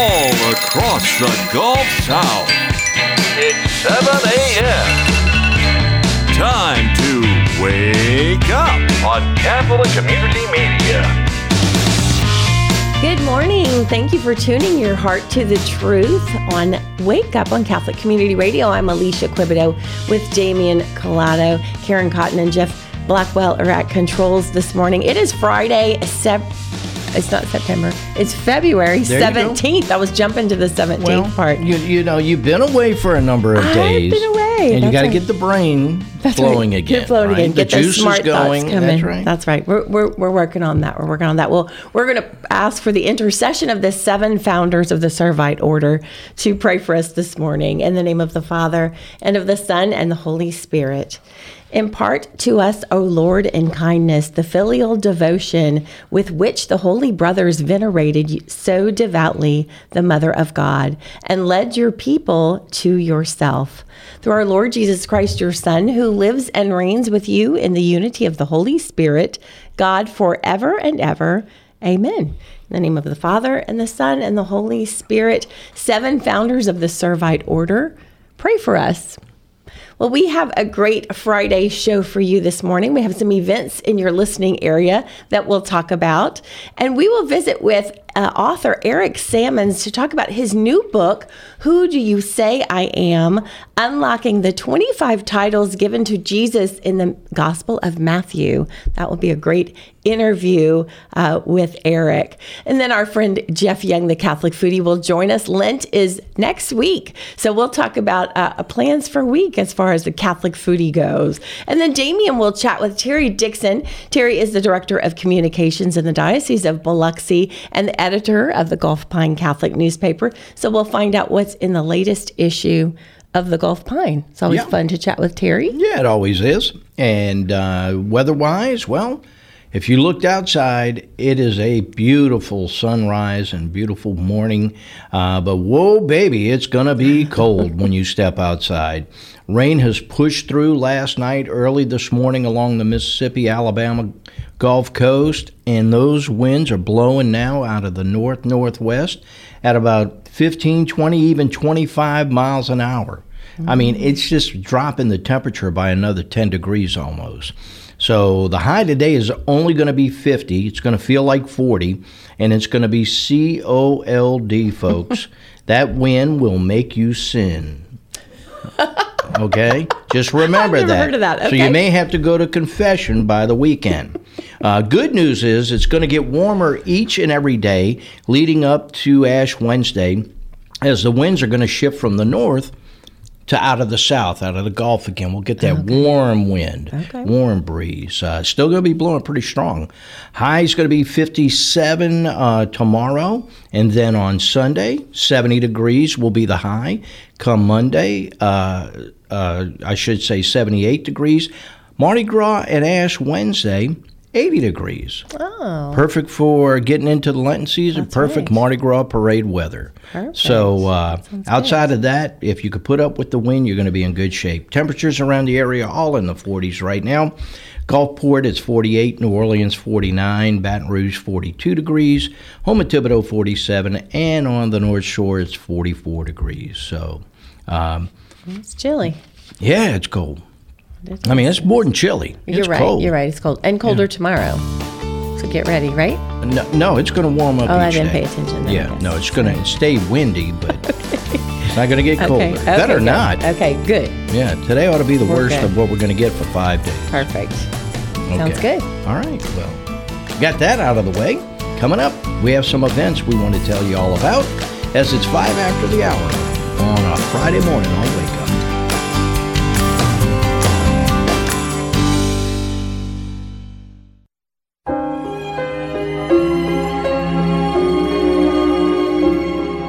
All across the Gulf South. It's 7 a.m. Time to wake up on Catholic Community Media. Good morning. Thank you for tuning your heart to the truth on Wake Up on Catholic Community Radio. I'm Alicia Quibido with Damian Collado, Karen Cotton, and Jeff Blackwell are at controls this morning. It is Friday, sep- it's not September. It's February There 17th. I was jumping to the 17th Well, part. You, you know, you've been away for a number of I've days. been away, And you that's got to right. get the brain flowing right. again. Get flowing right? again. Get the those smart going. thoughts coming. That's right. That's right. We're, we're, we're working on that. We're working on that. Well, we're going to ask for the intercession of the seven founders of the Servite Order to pray for us this morning in the name of the Father and of the Son and the Holy Spirit. Impart to us, O Lord, in kindness, the filial devotion with which the holy brothers venerated so devoutly the Mother of God, and led your people to yourself. Through our Lord Jesus Christ, your Son, who lives and reigns with you in the unity of the Holy Spirit, God forever and ever. Amen. In the name of the Father, and the Son, and the Holy Spirit, seven founders of the Servite Order, pray for us. Well, we have a great Friday show for you this morning. We have some events in your listening area that we'll talk about. And we will visit with uh, author Eric Sammons to talk about his new book, Who Do You Say I Am? Unlocking the 25 titles given to Jesus in the Gospel of Matthew. That will be a great interview uh, with Eric. And then our friend Jeff Young, the Catholic foodie, will join us. Lent is next week. So we'll talk about uh, plans for week as far as the Catholic foodie goes. And then Damien will chat with Terry Dixon. Terry is the Director of Communications in the Diocese of Biloxi and the editor of the Gulf Pine Catholic newspaper. So we'll find out what's in the latest issue of the Gulf Pine. It's always Yeah. fun to chat with Terry. Yeah, it always is. And uh, weather-wise, well, if you looked outside, it is a beautiful sunrise and beautiful morning. Uh, but whoa, baby, it's gonna be cold when you step outside. Rain has pushed through last night, early this morning along the Mississippi, Alabama Gulf Coast, and those winds are blowing now out of the north northwest at about 15, 20, even 25 miles an hour. I mean, it's just dropping the temperature by another 10 degrees almost. So the high today is only going to be 50. It's going to feel like 40, and it's going to be C O L D, folks. that wind will make you sin. Okay? Just remember never that. heard of that. So you may have to go to confession by the weekend. Uh, good news is it's going to get warmer each and every day leading up to Ash Wednesday as the winds are going to shift from the north to out of the south, out of the Gulf again. We'll get that warm wind, Okay. warm breeze. Uh, still going to be blowing pretty strong. High is going to be 57 uh, tomorrow, and then on Sunday, 70 degrees will be the high. Come Monday, uh, uh, I should say 78 degrees. Mardi Gras and Ash Wednesday, 80 degrees. Oh. Perfect for getting into the Lenten season. That's perfect right. Mardi Gras parade weather. Perfect. So uh, outside of that, if you could put up with the wind, you're going to be in good shape. Temperatures around the area all in the 40s right now. Gulfport is 48, New Orleans 49, Baton Rouge 42 degrees, home at Thibodaux 47, and on the North Shore it's 44 degrees. So, um, It's chilly. yeah, it's cold. I mean, it's more than chilly. You're it's right. cold. You're right. It's cold and colder tomorrow. So get ready, right? No, no it's going to warm up. Oh, I didn't day. pay attention then, Yeah, no, it's going to stay windy, but it's not going to get colder. Okay. okay Better good. not. Okay, good. Yeah, today ought to be the We're worst good. of what we're going to get for five days. Perfect. Sounds good. All right. Well, got that out of the way. Coming up, we have some events we want to tell you all about as it's five after the hour on a Friday morning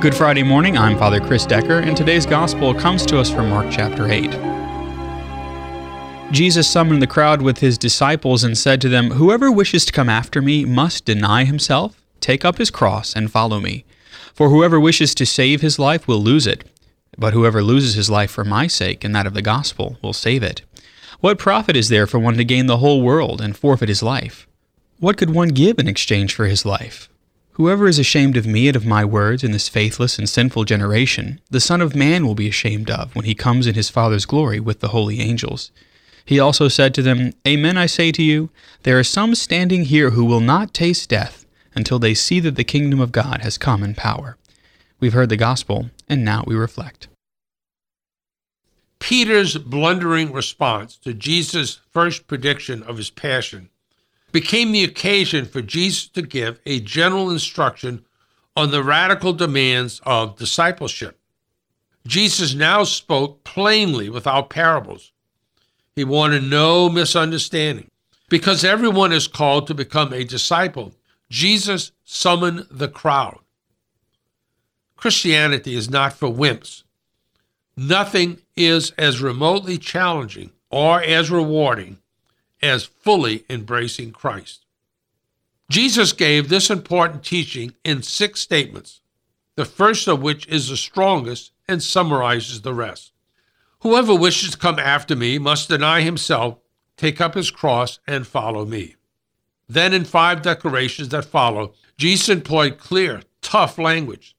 Good Friday morning. I'm Father Chris Decker, and today's gospel comes to us from Mark chapter 8. Jesus summoned the crowd with his disciples and said to them, Whoever wishes to come after me must deny himself, take up his cross, and follow me. For whoever wishes to save his life will lose it, but whoever loses his life for my sake and that of the gospel will save it. What profit is there for one to gain the whole world and forfeit his life? What could one give in exchange for his life? Whoever is ashamed of me and of my words in this faithless and sinful generation, the Son of Man will be ashamed of when he comes in his Father's glory with the holy angels. He also said to them, Amen, I say to you, there are some standing here who will not taste death until they see that the kingdom of God has come in power. We've heard the gospel, and now we reflect. Peter's blundering response to Jesus' first prediction of his passion became the occasion for Jesus to give a general instruction on the radical demands of discipleship. Jesus now spoke plainly without parables. He wanted no misunderstanding. Because everyone is called to become a disciple, Jesus summoned the crowd. Christianity is not for wimps. Nothing is as remotely challenging or as rewarding as fully embracing Christ. Jesus gave this important teaching in six statements, the first of which is the strongest and summarizes the rest. Whoever wishes to come after me must deny himself, take up his cross, and follow me. Then, in five declarations that follow, Jesus employed clear, tough language.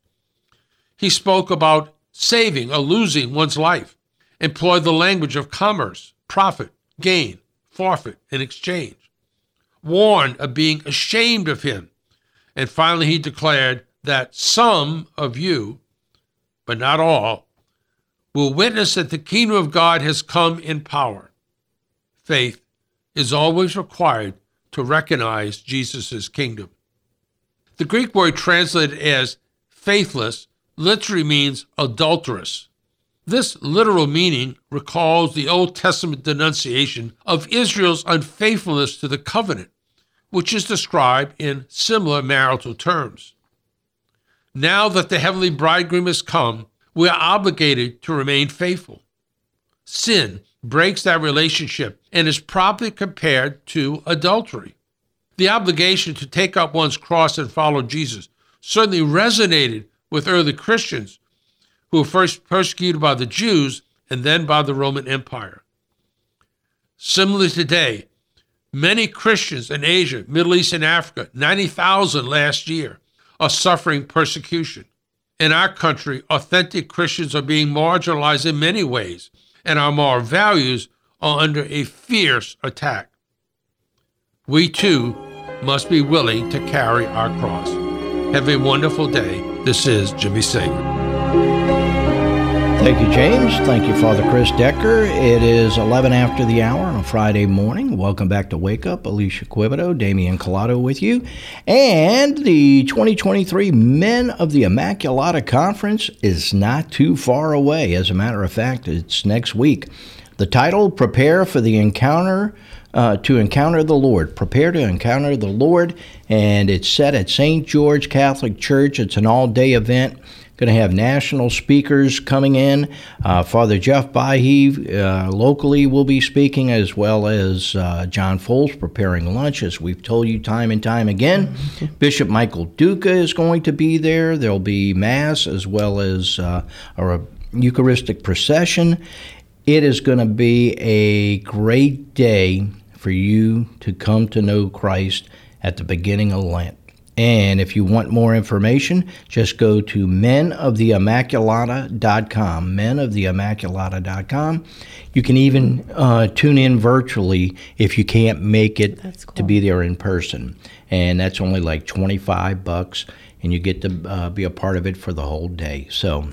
He spoke about saving or losing one's life, employed the language of commerce, profit, gain, forfeit in exchange, warned of being ashamed of him. And finally, he declared that some of you, but not all, will witness that the kingdom of God has come in power. Faith is always required to recognize Jesus' kingdom. The Greek word translated as faithless literally means adulterous. This literal meaning recalls the Old Testament denunciation of Israel's unfaithfulness to the covenant, which is described in similar marital terms. Now that the heavenly bridegroom has come, we are obligated to remain faithful. Sin breaks that relationship and is properly compared to adultery. The obligation to take up one's cross and follow Jesus certainly resonated with early Christians who were first persecuted by the Jews and then by the Roman Empire. Similarly, today, many Christians in Asia, Middle East, and Africa, 90,000 last year, are suffering persecution. In our country, authentic Christians are being marginalized in many ways, and our moral values are under a fierce attack. We too must be willing to carry our cross. Have a wonderful day. This is Jimmy Sager. Thank you, James. Thank you, Father Chris Decker. It is 11 after the hour on a Friday morning. Welcome back to Wake Up. Alicia Quibido, Damian Collado with you. And the 2023 Men of the Immaculata Conference is not too far away. As a matter of fact, it's next week. The title, Prepare for the Encounter. Uh, to encounter the Lord. Prepare to encounter the Lord. And it's set at St. George Catholic Church. It's an all day event. Going to have national speakers coming in. Uh, Father Jeff Bayhi uh, locally will be speaking, as well as uh, John Folse preparing lunch, as we've told you time and time again. Bishop Michael Duca is going to be there. There'll be Mass as well as uh, a Eucharistic procession. It is going to be a great day for you to come to know Christ at the beginning of Lent. And if you want more information, just go to menoftheimmaculata.com. Menoftheimmaculata.com. You can even uh, tune in virtually if you can't make it cool. to be there in person. And that's only like 25 bucks, and you get to uh, be a part of it for the whole day. So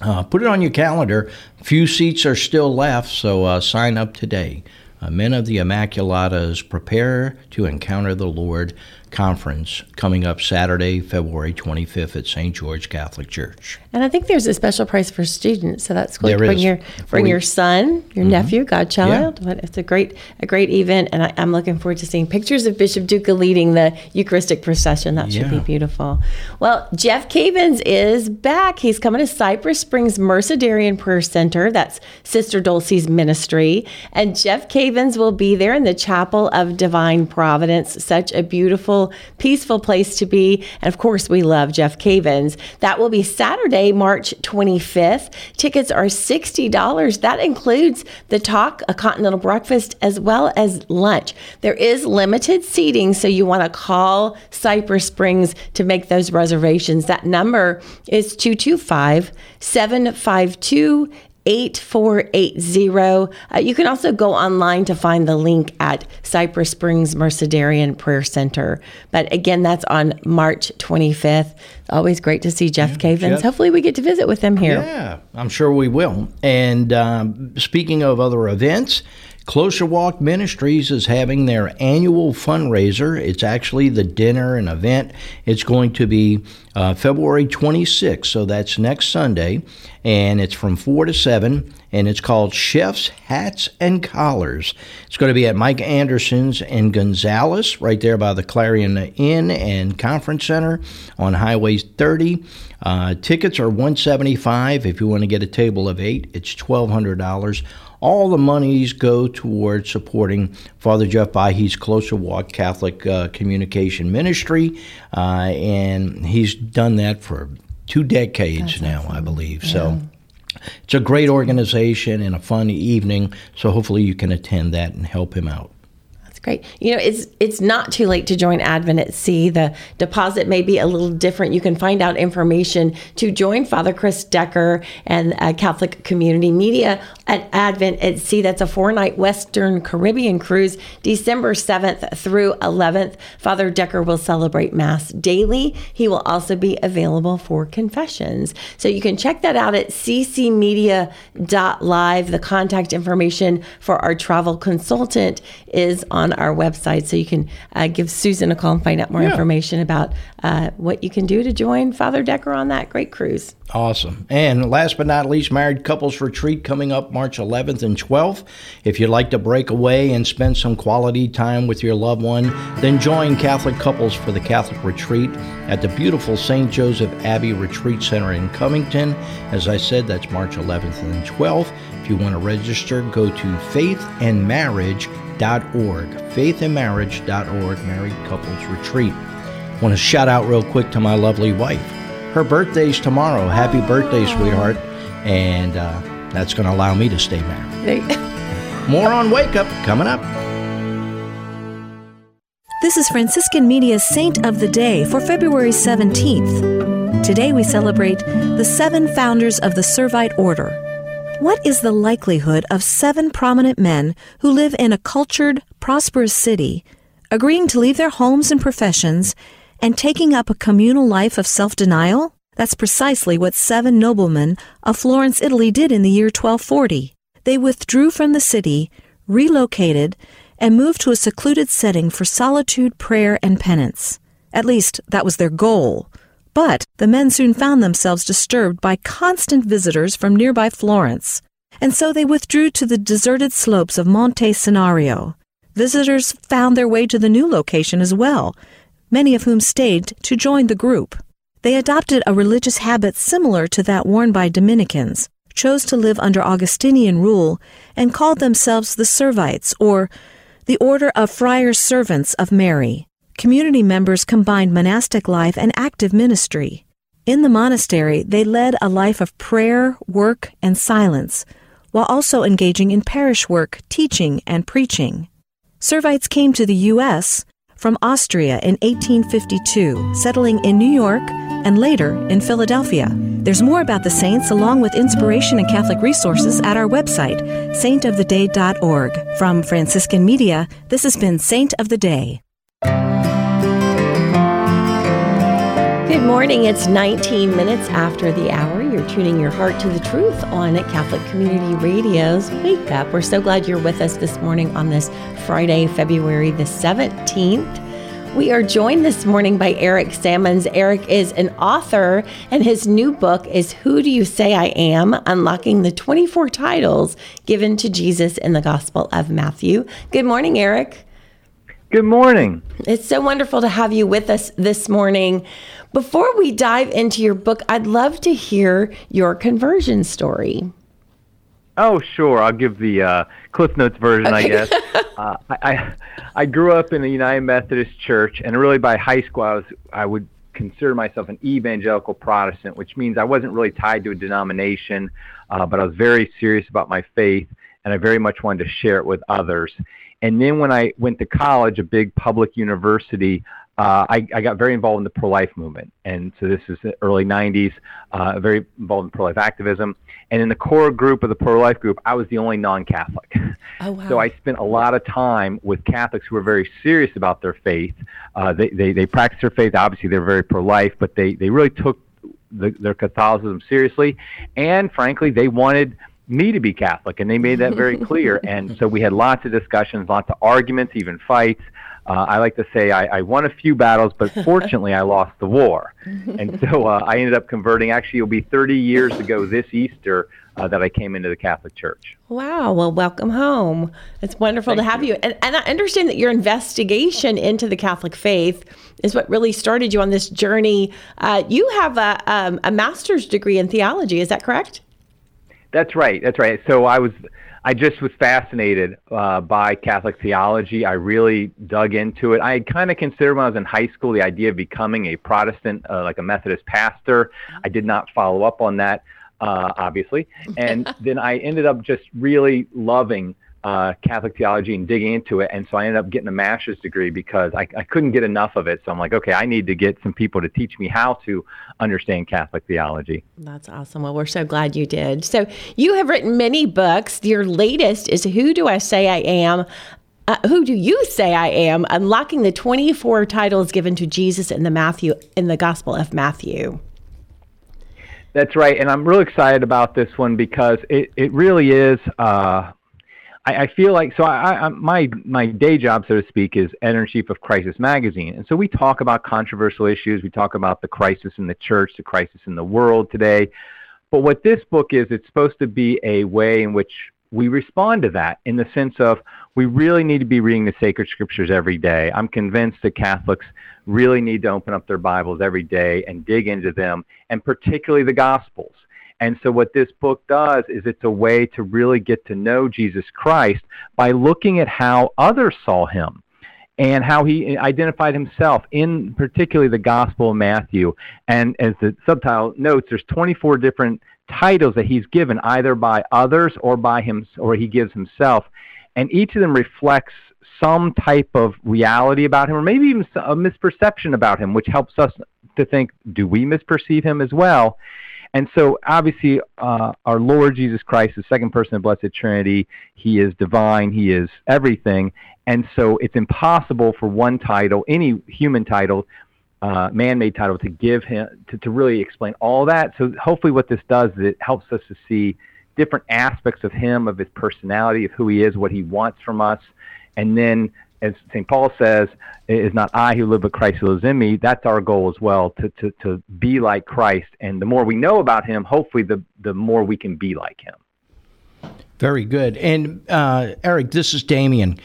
uh, put it on your calendar. Few seats are still left, so uh, sign up today. Uh, Men of the Immaculatas prepare to encounter the Lord conference coming up Saturday, February 25th at St. George Catholic Church. And I think there's a special price for students, so that's cool. There bring is. your bring Forty- your son, your mm-hmm. nephew, godchild. But it's a great a great event, and I, I'm looking forward to seeing pictures of Bishop Duca leading the Eucharistic procession. That should be beautiful. Well, Jeff Cavins is back. He's coming to Cypress Springs Mercedarian Prayer Center. That's Sister Dulcie's ministry, and Jeff Cavins will be there in the Chapel of Divine Providence. Such a beautiful, peaceful place to be, and of course, we love Jeff Cavins. That will be Saturday, March 25th. Tickets are $60. That includes the talk, a continental breakfast, as well as lunch. There is limited seating, so you want to call Cypress Springs to make those reservations. That number is 225 752 8480. Uh, you can also go online to find the link at Cypress Springs Mercedarian Prayer Center. But again, that's on March 25th. Always great to see Jeff Cavins. Jeff. Hopefully, we get to visit with him here. Yeah, I'm sure we will. And um, speaking of other events, Closer Walk Ministries is having their annual fundraiser. It's actually the dinner and event. It's going to be uh, February 26th, so that's next Sunday, and it's from 4 to 7, and it's called Chef's Hats and Collars. It's going to be at Mike Anderson's in Gonzales, right there by the Clarion Inn and Conference Center on Highway 30. Uh, tickets are 175 if you want to get a table of eight. It's $1,200. All the monies go towards supporting Father Jeff Bayhi's Closer Walk Catholic uh, Communication Ministry, uh, and he's done that for two decades now, I believe. So it's a great organization and a fun evening. So hopefully you can attend that and help him out. That's great. You know, it's it's not too late to join Advent at Sea. The deposit may be a little different. You can find out information to join Father Chris Decker and uh, Catholic Community Media at Advent at Sea. That's a four night Western Caribbean cruise, December 7th through 11th. Father Decker will celebrate Mass daily. He will also be available for confessions. So you can check that out at ccmedia.live. The contact information for our travel consultant is on our website. So you can uh, give Susan a call and find out more Yeah. information about uh, what you can do to join Father Decker on that great cruise. Awesome. And last but not least, Married Couples Retreat coming up March 11th and 12th. If you'd like to break away and spend some quality time with your loved one, then join Catholic Couples for the Catholic Retreat at the beautiful St. Joseph Abbey Retreat Center in Covington. As I said, that's March 11th and 12th. If you want to register, go to faithandmarriage.org. Faithandmarriage.org, Married Couples Retreat. Want to shout out real quick to my lovely wife. Her birthday's tomorrow. Happy birthday, sweetheart. And uh, that's going to allow me to stay married. More on Wake Up coming up. This is Franciscan Media's Saint of the Day for February 17th. Today we celebrate the seven founders of the Servite Order. What is the likelihood of seven prominent men who live in a cultured, prosperous city agreeing to leave their homes and professions and taking up a communal life of self denial? That's precisely what seven noblemen of Florence, Italy did in the year 1240. They withdrew from the city, relocated, and moved to a secluded setting for solitude, prayer, and penance. At least, that was their goal. But the men soon found themselves disturbed by constant visitors from nearby Florence, and so they withdrew to the deserted slopes of Monte Senario. Visitors found their way to the new location as well, many of whom stayed to join the group. They adopted a religious habit similar to that worn by Dominicans, chose to live under Augustinian rule, and called themselves the Servites, or the Order of Friars Servants of Mary. Community members combined monastic life and active ministry. In the monastery, they led a life of prayer, work, and silence, while also engaging in parish work, teaching, and preaching. Servites came to the U.S. from Austria in 1852, settling in New York and later in Philadelphia. There's more about the saints along with inspiration and Catholic resources at our website, saintoftheday.org. From Franciscan Media, this has been Saint of the Day. Good morning. It's 19 minutes after the hour. You're tuning your heart to the truth on Catholic Community Radio's Wake Up. We're so glad you're with us this morning on this Friday, February the 17th. We are joined this morning by Eric Sammons. Eric is an author, and his new book is Who Do You Say I Am? Unlocking the 24 Titles Given to Jesus in the Gospel of Matthew. Good morning, Eric. Good morning. It's so wonderful to have you with us this morning. Before we dive into your book, I'd love to hear your conversion story. Oh, sure. I'll give the uh, Cliff Notes version, okay. I guess. uh, I, I grew up in the United Methodist Church, and really by high school, I was I would consider myself an evangelical Protestant, which means I wasn't really tied to a denomination, uh, but I was very serious about my faith, and I very much wanted to share it with others. And then when I went to college, a big public university, uh, I, I, got very involved in the pro-life movement, and so this is the early '90s. Uh, very involved in pro-life activism, and in the core group of the pro-life group, I was the only non-Catholic. Oh, wow. So I spent a lot of time with Catholics who were very serious about their faith. Uh, they, they they practiced their faith. Obviously, they're very pro-life, but they they really took the, their Catholicism seriously, and frankly, they wanted me to be Catholic, and they made that very clear. and so we had lots of discussions, lots of arguments, even fights. Uh, I like to say I, I won a few battles, but fortunately I lost the war. And so uh, I ended up converting. Actually, it'll be 30 years ago this Easter uh, that I came into the Catholic Church. Wow. Well, welcome home. It's wonderful Thank to have you. you. And, and I understand that your investigation into the Catholic faith is what really started you on this journey. Uh, you have a, um, a master's degree in theology, is that correct? That's right. That's right. So I was I just was fascinated uh, by Catholic theology. I really dug into it. I had kind of considered when I was in high school the idea of becoming a Protestant, uh, like a Methodist pastor. I did not follow up on that, uh, obviously. And then I ended up just really loving uh, Catholic theology and digging into it. And so I ended up getting a master's degree because I, I couldn't get enough of it. So I'm like, okay, I need to get some people to teach me how to understand Catholic theology. That's awesome. Well, we're so glad you did. So you have written many books. Your latest is Who Do I Say I Am? Uh, who do you say I am? Unlocking the 24 titles given to Jesus in the Matthew in the Gospel of Matthew. That's right, and I'm really excited about this one because it, it really is uh, I, I feel like so. I, I, my my day job, so to speak, is editor in chief of Crisis Magazine, and so we talk about controversial issues. We talk about the crisis in the church, the crisis in the world today. But what this book is, it's supposed to be a way in which we respond to that in the sense of we really need to be reading the sacred scriptures every day. I'm convinced that Catholics really need to open up their Bibles every day and dig into them, and particularly the Gospels. And so, what this book does is it's a way to really get to know Jesus Christ by looking at how others saw him and how he identified himself in particularly the Gospel of Matthew. And as the subtitle notes, there's 24 different titles that he's given either by others or by him or he gives himself. And each of them reflects some type of reality about him or maybe even a misperception about him, which helps us to think, do we misperceive him as well? And so, obviously, uh, our Lord Jesus Christ, the second person of the Blessed Trinity, He is divine, He is everything. And so, it's impossible for one title, any human title, uh, man-made title, to give him to, to really explain all that. So, hopefully, what this does is it helps us to see different aspects of Him, of His personality, of who He is, what He wants from us, and then as St. Paul says, it is not I who live, but Christ who lives in me. That's our goal as well, to, to, to be like Christ. And the more we know about him, hopefully, the, the more we can be like him. Very good. And uh, Eric, this is Damien.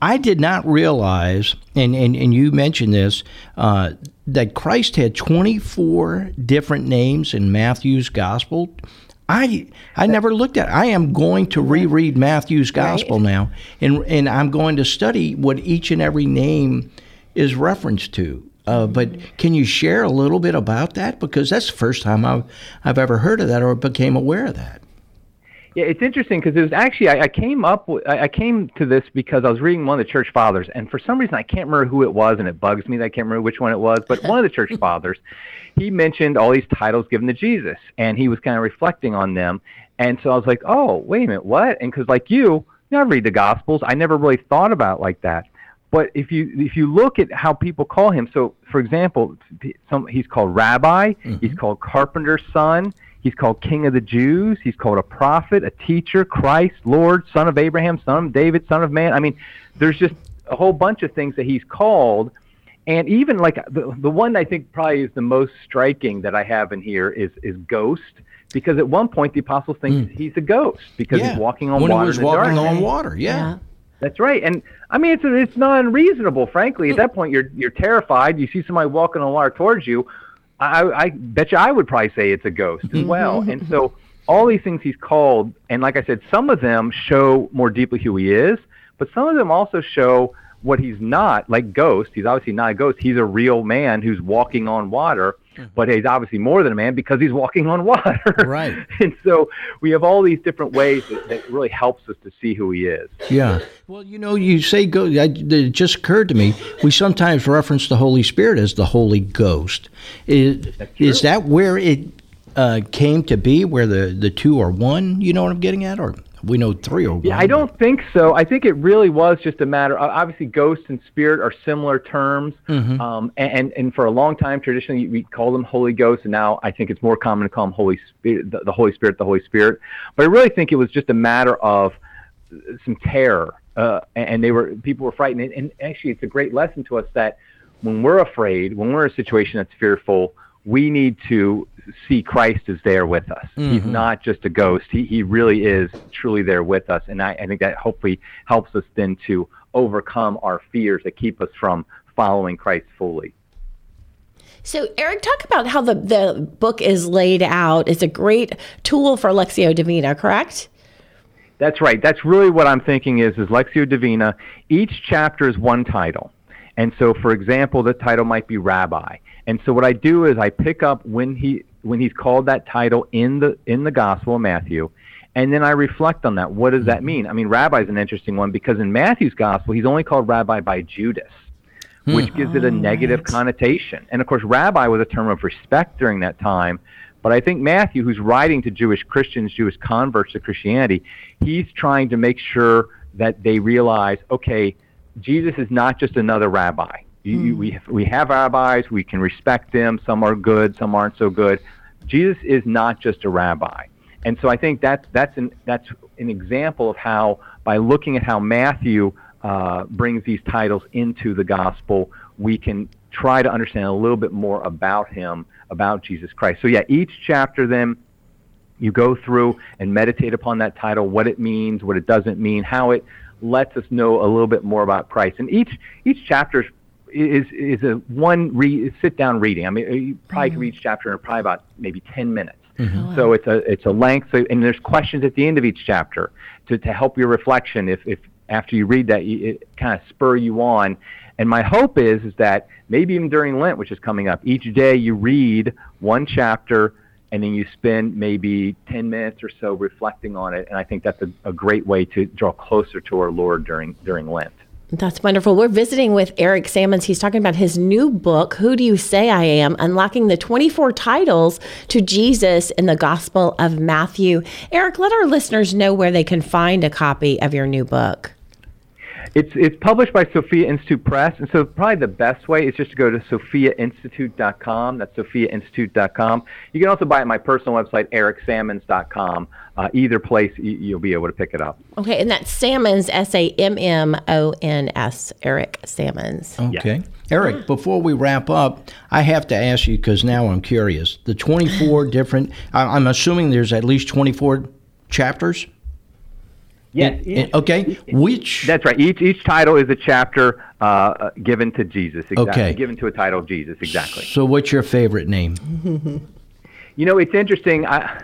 I did not realize, and, and, and you mentioned this, uh, that Christ had 24 different names in Matthew's gospel. I I never looked at. It. I am going to reread Matthew's gospel right. now, and and I'm going to study what each and every name is referenced to. Uh, but can you share a little bit about that? Because that's the first time I've I've ever heard of that or became aware of that. Yeah, it's interesting because it was actually I, I came up with, I came to this because I was reading one of the church fathers, and for some reason I can't remember who it was, and it bugs me that I can't remember which one it was. But one of the church fathers, he mentioned all these titles given to Jesus, and he was kind of reflecting on them. And so I was like, oh, wait a minute, what? And because like you, you know, I read the Gospels, I never really thought about it like that. But if you if you look at how people call him, so for example, some, he's called Rabbi, mm-hmm. he's called Carpenter's son, He's called King of the Jews. He's called a prophet, a teacher, Christ, Lord, Son of Abraham, Son of David, Son of Man. I mean, there's just a whole bunch of things that he's called. and even like the the one I think probably is the most striking that I have in here is is ghost because at one point the apostle thinks he's a ghost because yeah. he's walking on when water he was walking dark. on water. Yeah. Yeah. That's right, and I mean it's it's not unreasonable. Frankly, at mm. that point you're you're terrified. You see somebody walking on water towards you. I, I bet you I would probably say it's a ghost as mm-hmm. well. And so all these things he's called, and like I said, some of them show more deeply who he is, but some of them also show what he's not. Like ghost, he's obviously not a ghost. He's a real man who's walking on water. But he's obviously more than a man because he's walking on water. Right. and so we have all these different ways that, that really helps us to see who he is. Yeah. Well, you know, you say go. I, it just occurred to me. We sometimes reference the Holy Spirit as the Holy Ghost. Is, is that where it uh, came to be, where the the two are one? You know what I'm getting at, or we know three are. Yeah, I don't think so. I think it really was just a matter. Of, obviously, ghost and spirit are similar terms, um, and and for a long time, traditionally, we call them Holy Ghost, and now I think it's more common to call them Holy Spirit, the, the Holy Spirit, the Holy Spirit. But I really think it was just a matter of some terror, uh, and they were people were frightened. And, and actually, it's a great lesson to us that when we're afraid, when we're in a situation that's fearful, we need to see Christ is there with us. He's mm-hmm. not just a ghost. He, he really is truly there with us. And I, I think that hopefully helps us then to overcome our fears that keep us from following Christ fully. So, Eric, talk about how the, the book is laid out. It's a great tool for Lectio Divina, correct? That's right. That's really what I'm thinking is is Lectio Divina. Each chapter is one title. And so for example, the title might be rabbi. And so what I do is I pick up when he when he's called that title in the in the Gospel of Matthew, and then I reflect on that. What does that mm-hmm. mean? I mean, rabbi is an interesting one because in Matthew's Gospel, he's only called rabbi by Judas, hmm. which gives it a negative connotation. And of course, rabbi was a term of respect during that time. But I think Matthew, who's writing to Jewish Christians, Jewish converts to Christianity, he's trying to make sure that they realize, okay, Jesus is not just another rabbi. You, you, hmm. we, we have rabbis, we can respect them. Some are good, some aren't so good. Jesus is not just a rabbi. And so I think that's, that's, an, that's an example of how, by looking at how Matthew uh, brings these titles into the gospel, we can try to understand a little bit more about him, about Jesus Christ. So, yeah, each chapter then you go through and meditate upon that title, what it means, what it doesn't mean, how it lets us know a little bit more about Christ. And each each chapter is is is a one re, sit down reading. I mean, you probably can mm. read each chapter in probably about maybe ten minutes. Mm-hmm. Oh, so it's a it's a length. So, and there's questions at the end of each chapter to, to help your reflection. If if after you read that, you, it kind of spur you on. And my hope is is that maybe even during Lent, which is coming up, each day you read one chapter and then you spend maybe 10 minutes or so reflecting on it. And I think that's a, a great way to draw closer to our Lord during during Lent. That's wonderful. We're visiting with Eric Sammons. He's talking about his new book, Who Do You Say I Am? Unlocking the 24 titles to Jesus in the Gospel of Matthew. Eric, let our listeners know where they can find a copy of your new book. It's it's published by Sophia Institute Press, and so probably the best way is just to go to sophiainstitute.com. That's sophiainstitute.com. You can also buy it at my personal website, ericsammons.com. Uh, either place, y- you'll be able to pick it up. Okay, and that's Sammons, S A M M O N S, Eric Sammons. Okay. Eric, before we wrap up, I have to ask you because now I'm curious. The 24 different, I- I'm assuming there's at least 24 chapters? Yes. In- okay. Which? That's right. Each each title is a chapter uh, uh, given to Jesus. Exactly. Okay. Given to a title of Jesus. Exactly. So, what's your favorite name? You know, it's interesting. I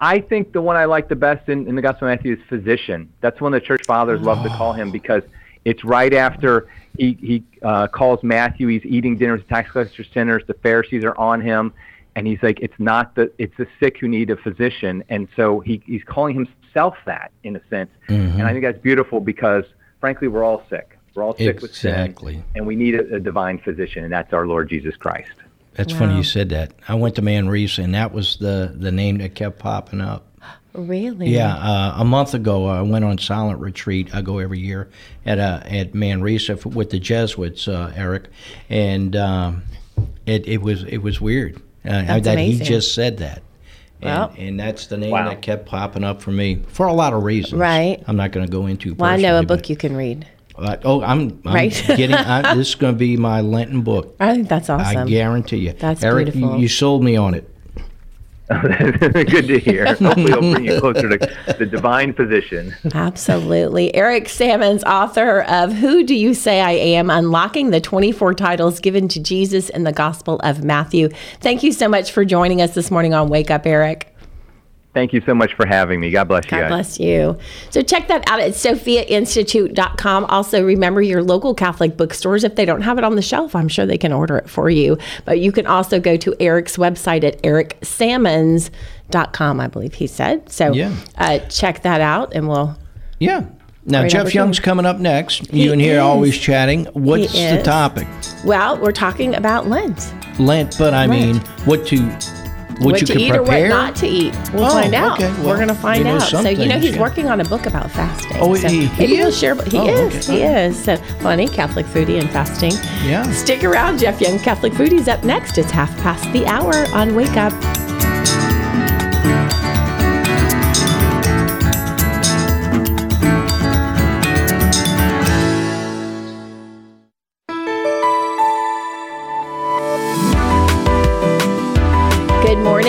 I think the one I like the best in, in the Gospel of Matthew is physician. That's one the church fathers love to call him because it's right after he he uh, calls Matthew. He's eating dinner with tax collectors, sinners. The Pharisees are on him, and he's like, it's not the it's the sick who need a physician, and so he he's calling himself that in a sense. And I think that's beautiful because frankly, we're all sick. We're all sick with Exactly. sin, and we need a, a divine physician, and that's our Lord Jesus Christ. That's funny you said that. I went to Manresa, and that was the, the name that kept popping up. Really? Yeah, uh, a month ago I went on silent retreat. I go every year at uh, at Manresa f- with the Jesuits, uh, Eric, and um, it it was it was weird uh, that he just said that. And, Well- and that's the name Wow. that kept popping up for me for a lot of reasons. Right. I'm not going to go into. Well, I know a book you can read. Uh, oh, I'm, I'm Right. getting. I, this is going to be my Lenten book. I think that's awesome. I guarantee you. That's Eric, you- beautiful. You, sold me on it. Good to hear. Hopefully, it'll bring you closer to the divine position. Absolutely. Eric Sammons, author of Who Do You Say I Am? Unlocking the 24 titles given to Jesus in the Gospel of Matthew. Thank you so much for joining us this morning on Wake Up, Eric. Thank you so much for having me. God bless you God guys. bless you. So check that out at sophiainstitute.com. Also, remember your local Catholic bookstores. If they don't have it on the shelf, I'm sure they can order it for you. But you can also go to Eric's website at ericsammons.com, I believe he said. So Yeah. uh, check that out and we'll. Yeah. Now Great Jeff Young's opportunity. coming up next. He you and here is. always chatting. What's the topic? Well, we're talking about Lent. Lent, but I mean, what to what, what you to eat prepare? or what not to eat. We'll Oh, find out. okay. We're going to find out. So, you know, he's yeah. working on a book about fasting. Oh, so he- he maybe we'll is? share. He Oh, is. okay. He is. So funny, Catholic foodie and fasting. Yeah. Stick around, Jeff Young. Catholic foodie's up next. It's half past the hour on Wake Up.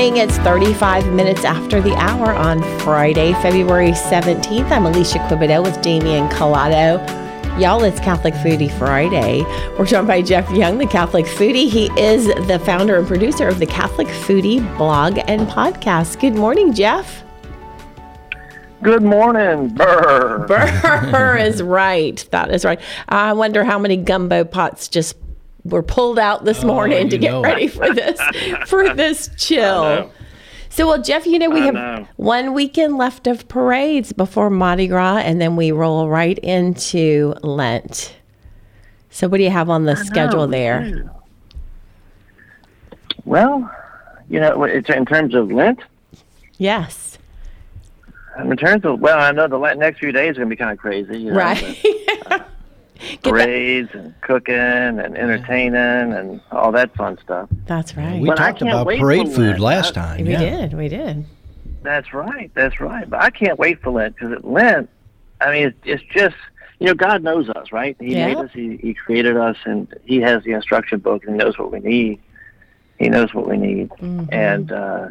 Morning. It's 35 minutes after the hour on Friday, February 17th. I'm Alicia Quibido with Damian Collado. Y'all, it's Catholic Foodie Friday. We're joined by Jeff Young, the Catholic Foodie. He is the founder and producer of the Catholic Foodie blog and podcast. Good morning, Jeff. Good morning, Burr. Burr is right. That is right. I wonder how many gumbo pots just were pulled out this oh, morning to get know. ready for this for this chill. So, well, Jeff, you know we I have know. one weekend left of parades before Mardi Gras, and then we roll right into Lent. So, what do you have on the schedule there? Well, you know, it's in terms of Lent. Yes, In terms of well, I know the next few days are going to be kind of crazy. You know, right. the Parades and cooking and entertaining and all that fun stuff. That's right. We But talked about parade food Lent. last time. we yeah. did. We did. That's right. That's right. But I can't wait for Lent because at Lent, I mean, it's, it's just you know, God knows us, right? He Yeah. made us. He, he created us, and He has the instruction book, and He knows what we need. He knows what we need, and uh,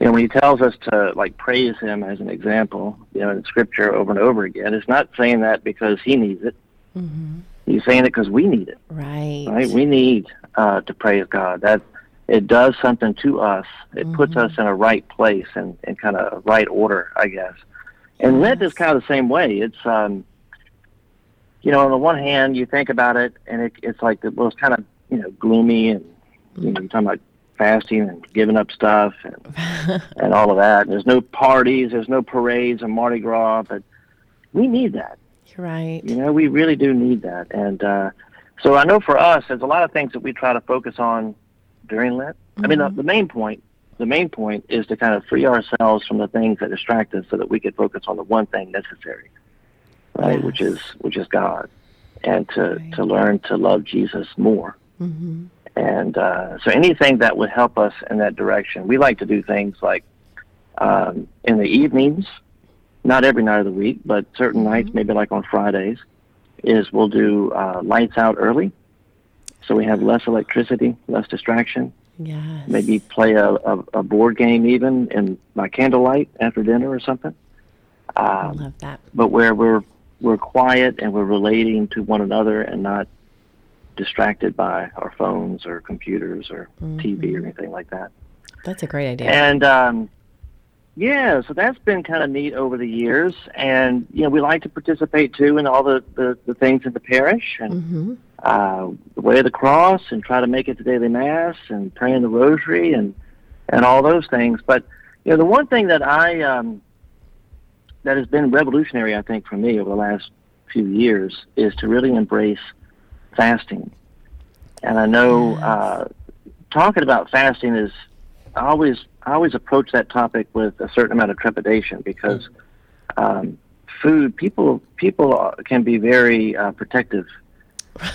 you know, when He tells us to like praise Him as an example, you know, in Scripture over and over again, it's not saying that because He needs it. He's saying it because we need it Right. right? We need uh, to praise God. That it does something to us. It puts us in a right place and, and kind of right order, I guess. And Lent is kind of the same way. It's um, you know, on the one hand, you think about it, and it, it's like it was kind of you know gloomy, and you know, you're talking about fasting and giving up stuff and and all of that. And There's no parties, there's no parades and Mardi Gras, but we need that. Right. You know, we really do need that. And uh, so I know for us, there's a lot of things that we try to focus on during Lent. I mean, the, the main point, the main point is to kind of free ourselves from the things that distract us, so that we can focus on the one thing necessary, right? Which is which is God, and to to learn to love Jesus more. And uh, so anything that would help us in that direction, we like to do things like um, in the evenings not every night of the week, but certain nights, maybe like on Fridays, is we'll do uh, lights out early, so we have less electricity, less distraction. Yes. Maybe play a, a, a board game even in by candlelight after dinner or something. I Um, love that. but where we're we're quiet and we're relating to one another and not distracted by our phones or computers or TV or anything like that. That's a great idea. And um, yeah, so that's been kind of neat over the years. And you know, we like to participate too in all the the, the things in the parish and hmm uh, the way of the cross, and try to make it to daily mass and praying the rosary and and all those things. But you know, the one thing that I um, that has been revolutionary, I think, for me over the last few years is to really embrace fasting. And I know uh, talking about fasting is I always I always approach that topic with a certain amount of trepidation because um, food people people can be very uh, protective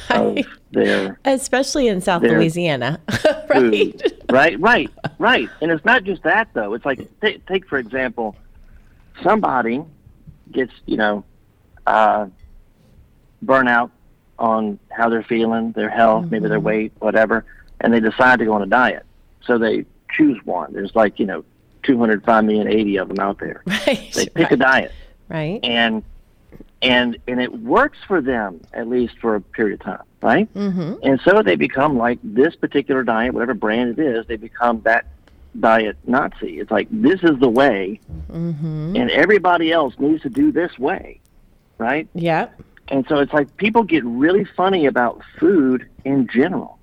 of their Especially in South Louisiana. right. right, right, right. And it's not just that though. It's like take, take for example, somebody gets you know uh, burn out on how they're feeling, their health, maybe their weight, whatever, and they decide to go on a diet. So they choose one. There's like, you know, 205 million, 80 of them out there. Right. They pick a diet Right. and and and it works for them at least for a period of time, right? Mm-hmm. And so they become like this particular diet, whatever brand it is, they become that diet Nazi. It's like this is the way, Mm-hmm. and everybody else needs to do this way, right? Yeah. And so it's like people get really funny about food in general.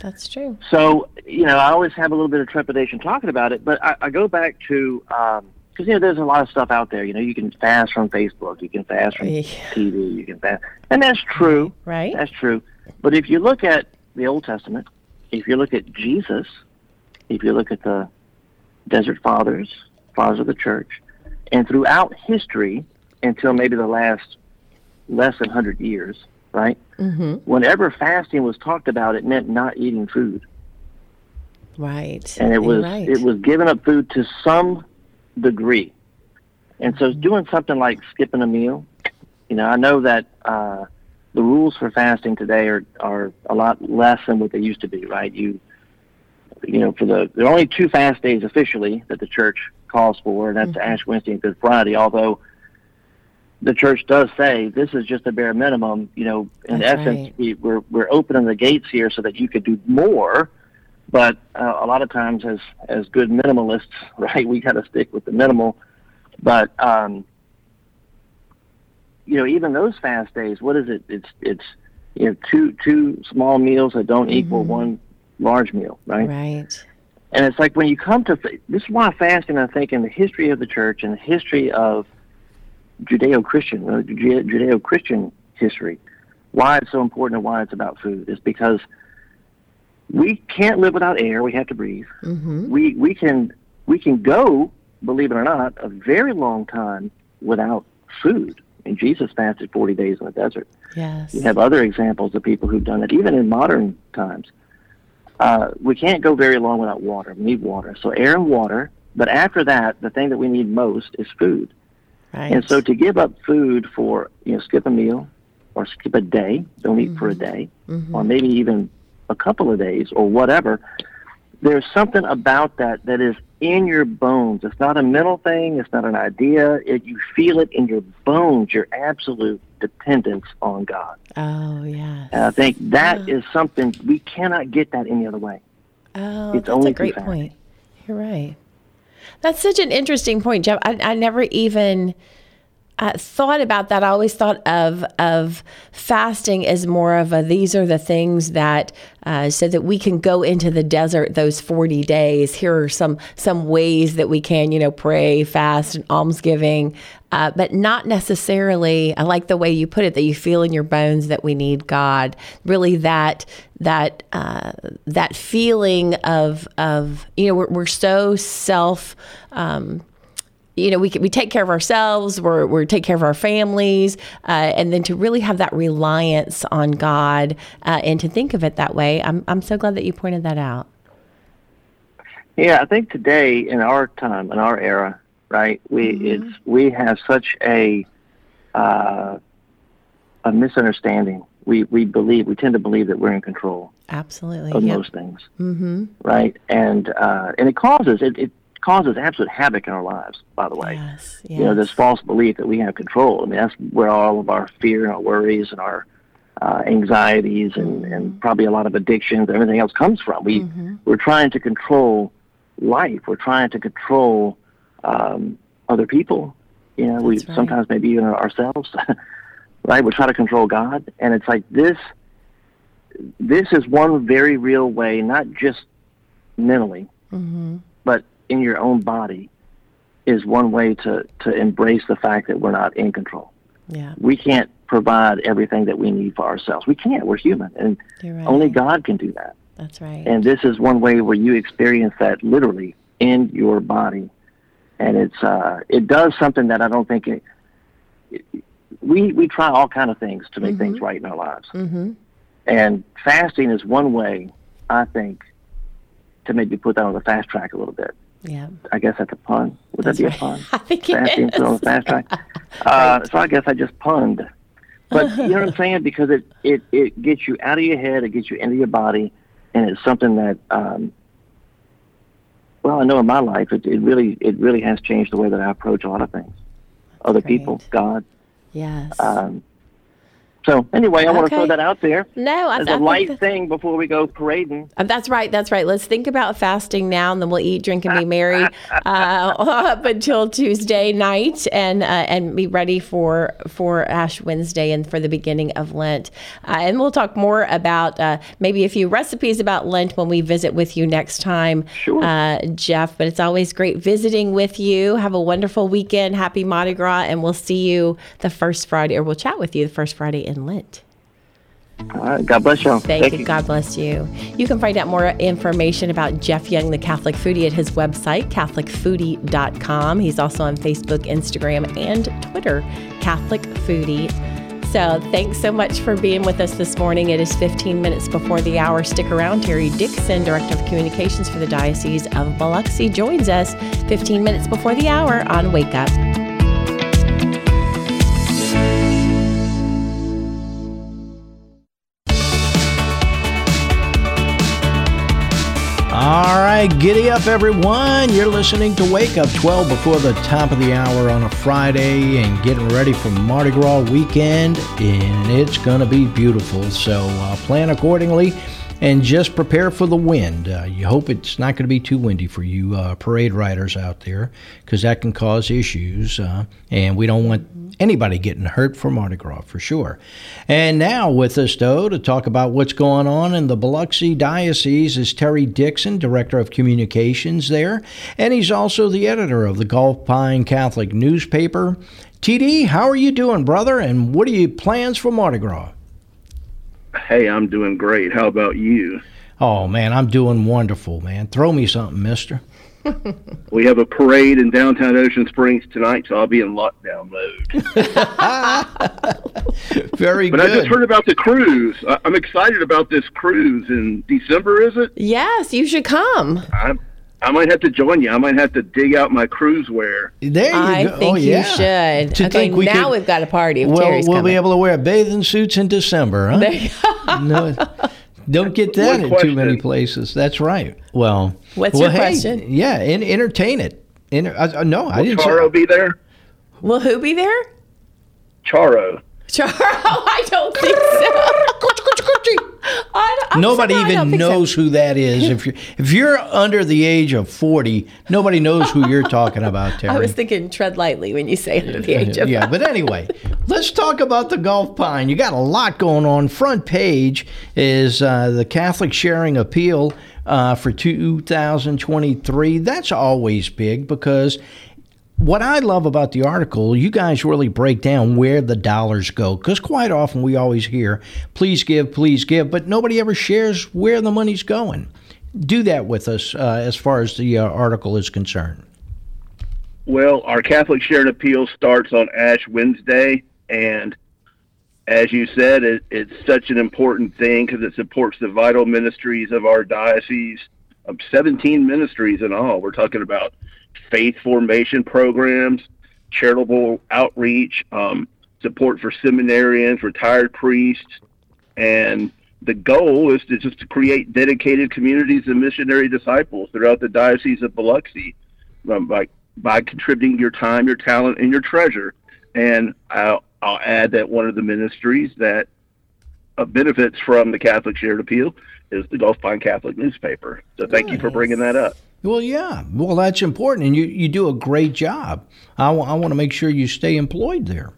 That's true. So, you know, I always have a little bit of trepidation talking about it, but I, I go back to, um, because, you know, there's a lot of stuff out there. You know, you can fast from Facebook, you can fast from Yeah. TV, you can fast. And that's true. Right. That's true. But if you look at the Old Testament, if you look at Jesus, if you look at the Desert Fathers, Fathers of the Church, and throughout history until maybe the last less than 100 years, right? Mm-hmm. Whenever fasting was talked about, it meant not eating food Right. and it was right. it was giving up food to some degree. And so doing something like skipping a meal, you know, I know that uh, the rules for fasting today are are a lot less than what they used to be, right? You you know, for the there are only two fast days officially that the church calls for, and that's Ash Wednesday and Good Friday. Although the church does say this is just a bare minimum, you know, in That's essence, right. we, we're we're opening the gates here so that you could do more. But uh, a lot of times, as as good minimalists, right, we got to stick with the minimal. But um, you know, even those fast days, what is it? It's it's you know two two small meals that don't equal one large meal, right? Right. And it's like when you come to this is why fasting, I think, in the history of the church and the history of Judeo-Christian, uh, Judeo-Christian history, why it's so important and why it's about food is because we can't live without air. We have to breathe. Mm-hmm. We we can we can go, believe it or not, a very long time without food. And Jesus fasted 40 days in the desert. Yes. You have other examples of people who've done it, even in modern times. Uh, we can't go very long without water. We need water. So air and water. But after that, the thing that we need most is food. Right. And so to give up food for, you know, skip a meal or skip a day, don't eat for a mm-hmm. day, mm-hmm. or maybe even a couple of days or whatever, there's something about that that is in your bones. It's not a mental thing. It's not an idea. It, you feel it in your bones, your absolute dependence on God. oh yeah. I think that is something we cannot get that any other way. Oh, It's that's only a great point. You're right. That's such an interesting point, Jeff. I, I never even uh, thought about that. I always thought of of fasting as more of a these are the things that uh, so that we can go into the desert those forty days. Here are some some ways that we can you know pray, fast, and almsgiving. Uh, but not necessarily. I like the way you put it that you feel in your bones that we need God. Really, that that uh, that feeling of of you know we're, we're so self. Um, you know, we we take care of ourselves. We're we take care of our families, uh, and then to really have that reliance on God uh, and to think of it that way. I'm I'm so glad that you pointed that out. Yeah, I think today in our time, in our era, right, we it's we have such a uh, a misunderstanding. We we believe we tend to believe that we're in control Absolutely. of Yep. most things, mm-hmm. right? And uh, and it causes it, it causes absolute havoc in our lives. By the way, Yes. Yes. you know, this false belief that we have control. I mean, that's where all of our fear and our worries and our uh, anxieties and, and probably a lot of addictions and everything else comes from. We we're trying to control life. We're trying to control um, other people. You know, we right. sometimes maybe even ourselves. right? We try to control God, and it's like this. This is one very real way, not just mentally, Mm-hmm. but in your own body, is one way to to embrace the fact that we're not in control. Yeah. We can't provide everything that we need for ourselves. We can't. We're human, and right. only God can do that. That's right. And this is one way where you experience that literally in your body, and it's uh, it does something that I don't think it, we we try all kind of things to make things right in our lives, mm-hmm. and fasting is one way I think to maybe put that on the fast track a little bit. Yeah. I guess that's a pun. Would That's that be right. a pun? I think it Fasting is. put on the fast track. Uh, so I guess I just punned. But you know what I'm saying? Because it, it, it gets you out of your head, it gets you into your body, and it's something that, um, well, I know in my life, it, it really it really has changed the way that I approach a lot of things, other Great. people, God. Yes. Um, so anyway, I want to throw that out there no, I, as I a think light that- thing before we go parading. Uh, That's right. That's right. Let's think about fasting now, and then we'll eat, drink, and be merry uh, up until Tuesday night, and uh, and be ready for for Ash Wednesday and for the beginning of Lent. Uh, and we'll talk more about uh, maybe a few recipes about Lent when we visit with you next time, Sure. uh, Jeff. But it's always great visiting with you. Have a wonderful weekend. Happy Mardi Gras, and we'll see you the first Friday, or we'll chat with you the first Friday in Lent. All right, God bless y'all. Thank, you. God bless you. You can find out more information about Jeff Young, the Catholic Foodie, at his website, CatholicFoodie.com. He's also on Facebook, Instagram, and Twitter, Catholic Foodie. So thanks so much for being with us this morning. It is 15 minutes before the hour. Stick around. Terry Dixon, Director of Communications for the Diocese of Biloxi, joins us 15 minutes before the hour on Wake Up. Right, giddy up, everyone. You're listening to Wake Up 12 before the top of the hour on a Friday and getting ready for Mardi Gras weekend, and it's going to be beautiful. So uh, plan accordingly and just prepare for the wind. Uh, you hope it's not going to be too windy for you uh, parade riders out there because that can cause issues, uh, and we don't want anybody getting hurt for Mardi Gras for sure. And now with us, though, to talk about what's going on in the Biloxi Diocese is Terry Dixon, Director of Communications there, and he's also the editor of the Gulf Pine Catholic newspaper. TD, how are you doing, brother? And what are your plans for Mardi Gras? Hey, I'm doing great. How about you? Oh man, I'm doing wonderful, man. Throw me something, mister. We have a parade in downtown Ocean Springs tonight, so I'll be in lockdown mode. Very good. But I just heard about the cruise. I- I'm excited about this cruise in December, is it? Yes, you should come. I, I might have to join you. I might have to dig out my cruise wear. there you I go. think oh, yeah. you should. To okay, think we now could- we've got a party if well, Terry's we'll coming. be able to wear bathing suits in December, huh? There you no, don't get that in too many places. That's right. Well, What's well, your hey, question? Yeah, and entertain it. Enter, I, I, no, I didn't. Charo Say, be there? Will who be there? Charo. Charo, I don't think so. I, nobody sorry, I don't even think so. knows who that is. If you're if you're under the age of forty, nobody knows who you're talking about, Terry. I was thinking tread lightly when you say under the age of. yeah, but anyway, let's talk about the Gulf Pine. You got a lot going on. Front page is uh, the Catholic Sharing Appeal uh, for 2023. That's always big because what I love about the article, you guys really break down where the dollars go. Because quite often we always hear, please give, please give, but nobody ever shares where the money's going. Do that with us uh, as far as the uh, article is concerned. Well, our Catholic Shared Appeal starts on Ash Wednesday, and as you said, it, it's such an important thing because it supports the vital ministries of our diocese of 17 ministries in all. We're talking about faith formation programs, charitable outreach, um, support for seminarians, retired priests, and the goal is to just to create dedicated communities of missionary disciples throughout the diocese of Biloxi um, by by contributing your time, your talent, and your treasure. And I'll, I'll add that one of the ministries that uh, benefits from the Catholic Shared Appeal is the Gulf Pine Catholic newspaper. So thank you for bringing that up. Well, yeah. Well, that's important, and you, you do a great job. I want to make sure you stay employed there.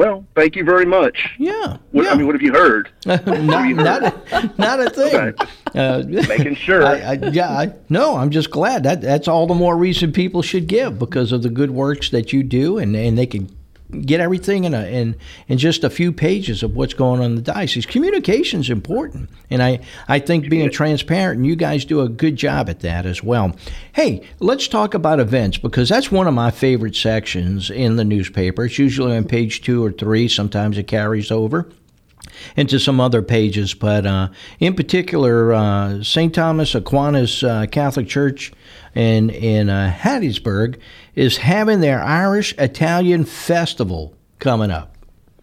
Well, thank you very much. Yeah. What, yeah. I mean, what have you heard? not, not, a, not a thing. Okay. Uh, Making sure. I, I, yeah, I, no, I'm just glad that that's all the more reason people should give because of the good works that you do, and, and they can get everything in a in in just a few pages of what's going on in the diocese. Communication is important, and I I think being transparent, and you guys do a good job at that as well. Hey, let's talk about events because that's one of my favorite sections in the newspaper. It's usually on page two or three. Sometimes it carries over into some other pages, but uh, in particular, uh, St. Thomas Aquinas uh, Catholic Church in in uh, Hattiesburg is having their Irish Italian Festival coming up.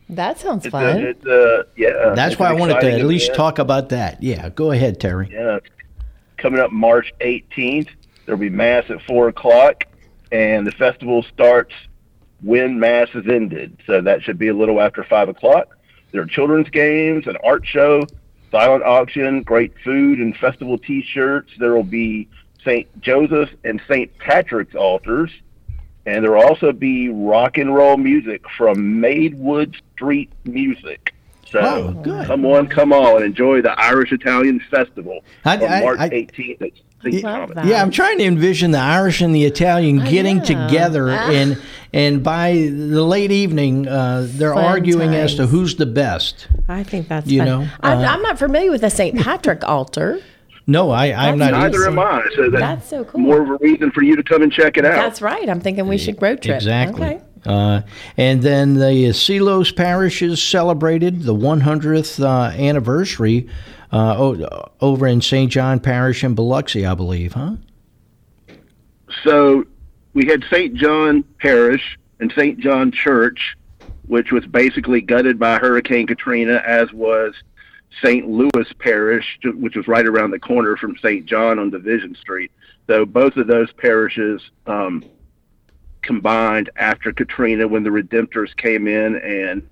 That sounds It's fun. a, it's a, yeah. That's why I wanted to at least event. talk about that. Yeah, go ahead, Terry. Yeah, coming up March 18th. There'll be mass at four o'clock, and the festival starts when mass is ended. So that should be a little after five o'clock. There are children's games, an art show, silent auction, great food, and festival T-shirts. There will be St. Joseph and St. Patrick's altars, and there will also be rock and roll music from Maidwood Street Music. So Oh, good. come on, come on, and enjoy the Irish Italian Festival I- on I- March I- 18th at St. Thomas. Yeah, I'm trying to envision the Irish and the Italian getting know. together, Ah. and and by the late evening, uh, they're Fun arguing as to who's the best. I think that's You fun. know, I'm, uh, I'm not familiar with the St. Patrick altar. No, I, I'm not. Neither either. am I. So that's, That's so cool. more of a reason for you to come and check it out. That's right. I'm thinking we should road trip. Exactly. Okay. Uh, and then the Seelos parishes celebrated the 100th uh, anniversary uh, o- over in St. John Parish in Biloxi, I believe, huh? So we had St. John Parish and St. John Church, which was basically gutted by Hurricane Katrina, as was St. Louis Parish, which was right around the corner from St. John on Division Street. So both of those parishes um, combined after Katrina when the Redemptors came in, and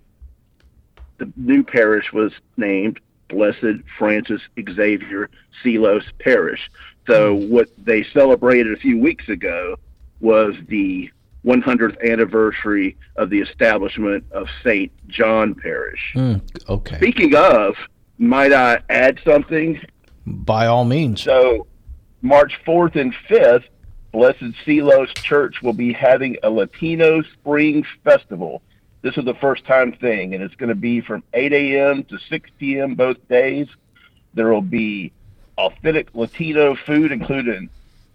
the new parish was named Blessed Francis Xavier Seelos Parish. So what they celebrated a few weeks ago was the 100th anniversary of the establishment of St. John Parish. Mm, okay. Speaking of, might I add something? By all means. So, March 4th and 5th, Blessed Seelos Church will be having a Latino Spring Festival. This is the first time thing, and it's going to be from 8 a.m. to 6 p.m. both days. There will be authentic Latino food, including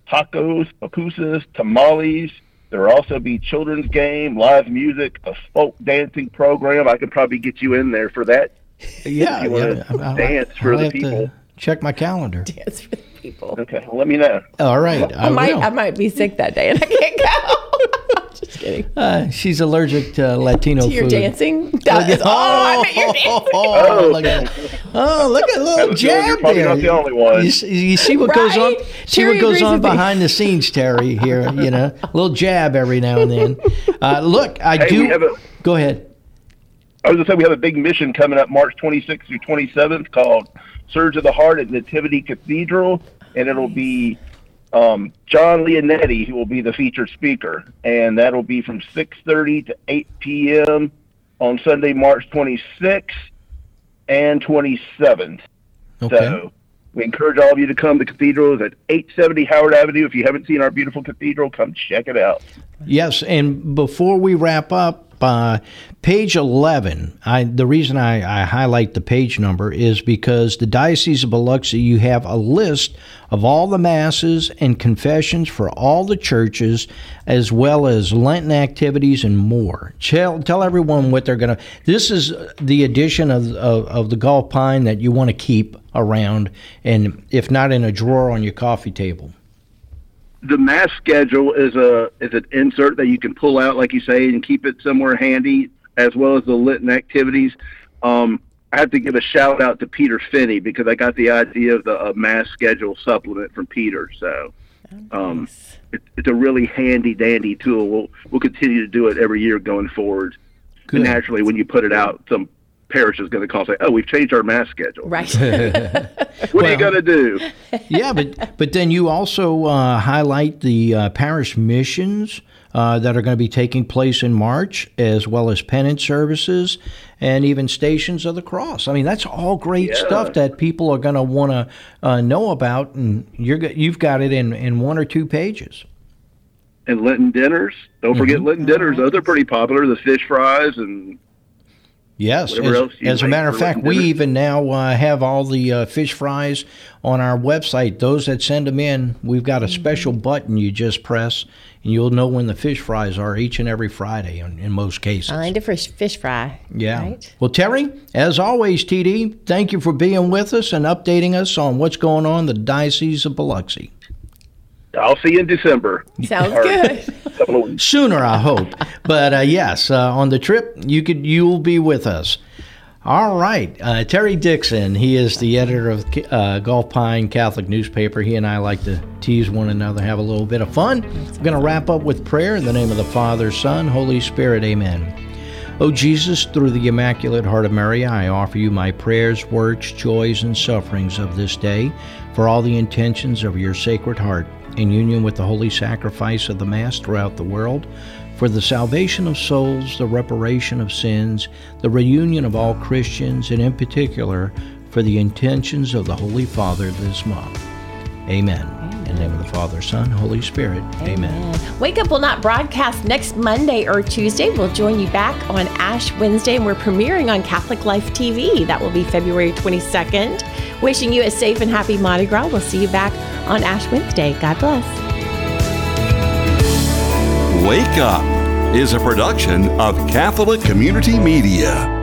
tacos, pupusas, tamales. There will also be children's game, live music, a folk dancing program. I could probably get you in there for that. Yeah, you wanna yeah. I'll- dance for I'll the have to people. check my calendar. Dance for the people. Okay, well, let me know. All right. I, I might, will. I might be sick that day and I can't go. Just kidding. Uh, she's allergic to Latino You're food. dancing. That is, oh, I bet you're dancing. Oh, look at oh, look at little That was good. You're jab probably there. not the only one. You, you see what goes on? Right? See Terry what goes on with me. behind the scenes, Terry. Here, you know, a little jab every now and then. Uh, look, I Hey, do. a- go ahead. I was going to say we have a big mission coming up March 26th through 27th called Surge of the Heart at Nativity Cathedral, and it'll be um, John Leonetti who will be the featured speaker, and that'll be from 6:30 to 8 p.m. on Sunday, March 26th and 27th. Okay. So we encourage all of you to come. The cathedral is at 870 Howard Avenue. If you haven't seen our beautiful cathedral, come check it out. Yes, and before we wrap up, uh, page 11, I, the reason I, I highlight the page number is because the Diocese of Biloxi, you have a list of all the masses and confessions for all the churches, as well as Lenten activities and more. Tell, tell everyone what they're going to. This is the edition of, of, of the Gulf Pine that you want to keep around, and if not in a drawer on your coffee table. The mass schedule is a is an insert that you can pull out, like you say, and keep it somewhere handy, as well as the Lenten activities. Um, I have to give a shout out to Peter Finney because I got the idea of the uh, mass schedule supplement from Peter. So um, it, it's a really handy dandy tool. We'll we'll continue to do it every year going forward. Good. And naturally, when you put it out, some parish is going to call and say, "Oh, we've changed our mass schedule. Right. What are you going to do?" yeah, but but then you also uh, highlight the uh, parish missions uh, that are going to be taking place in March, as well as penance services and even stations of the cross. I mean, that's all great stuff that people are going to want to uh, know about, and you're, you've got it in in one or two pages. and Lenten dinners. Don't forget Lenten dinners; those are pretty popular. The fish fries and Yes, as, as a like matter of fact, we dinner. even now uh, have all the uh, fish fries on our website. Those that send them in, we've got a special button you just press, and you'll know when the fish fries are each and every Friday in, in most cases. I Find a fish, fish fry. Yeah. Right? Well, Terry, as always, TD, thank you for being with us and updating us on what's going on in the Diocese of Biloxi. I'll see you in December. Sounds Or- good. Sooner, I hope. But uh, yes, uh, on the trip, you could you'll be with us. All right, uh, Terry Dixon. He is the editor of uh, Gulf Pine Catholic newspaper. He and I like to tease one another, have a little bit of fun. We're going to wrap up with prayer in the name of the Father, Son, Holy Spirit. Amen. O Jesus, through the Immaculate Heart of Mary, I offer you my prayers, works, joys, and sufferings of this day for all the intentions of your Sacred Heart, in union with the holy sacrifice of the Mass throughout the world, for the salvation of souls, the reparation of sins, the reunion of all Christians, and in particular, for the intentions of the Holy Father this month. Amen. In the name of the Father, Son, Holy Spirit. Amen. Wake Up will not broadcast next Monday or Tuesday. We'll join you back on Ash Wednesday, and we're premiering on Catholic Life TV. That will be February 22nd. Wishing you a safe and happy Mardi Gras. We'll see you back on Ash Wednesday. God bless. Wake Up is a production of Catholic Community Media.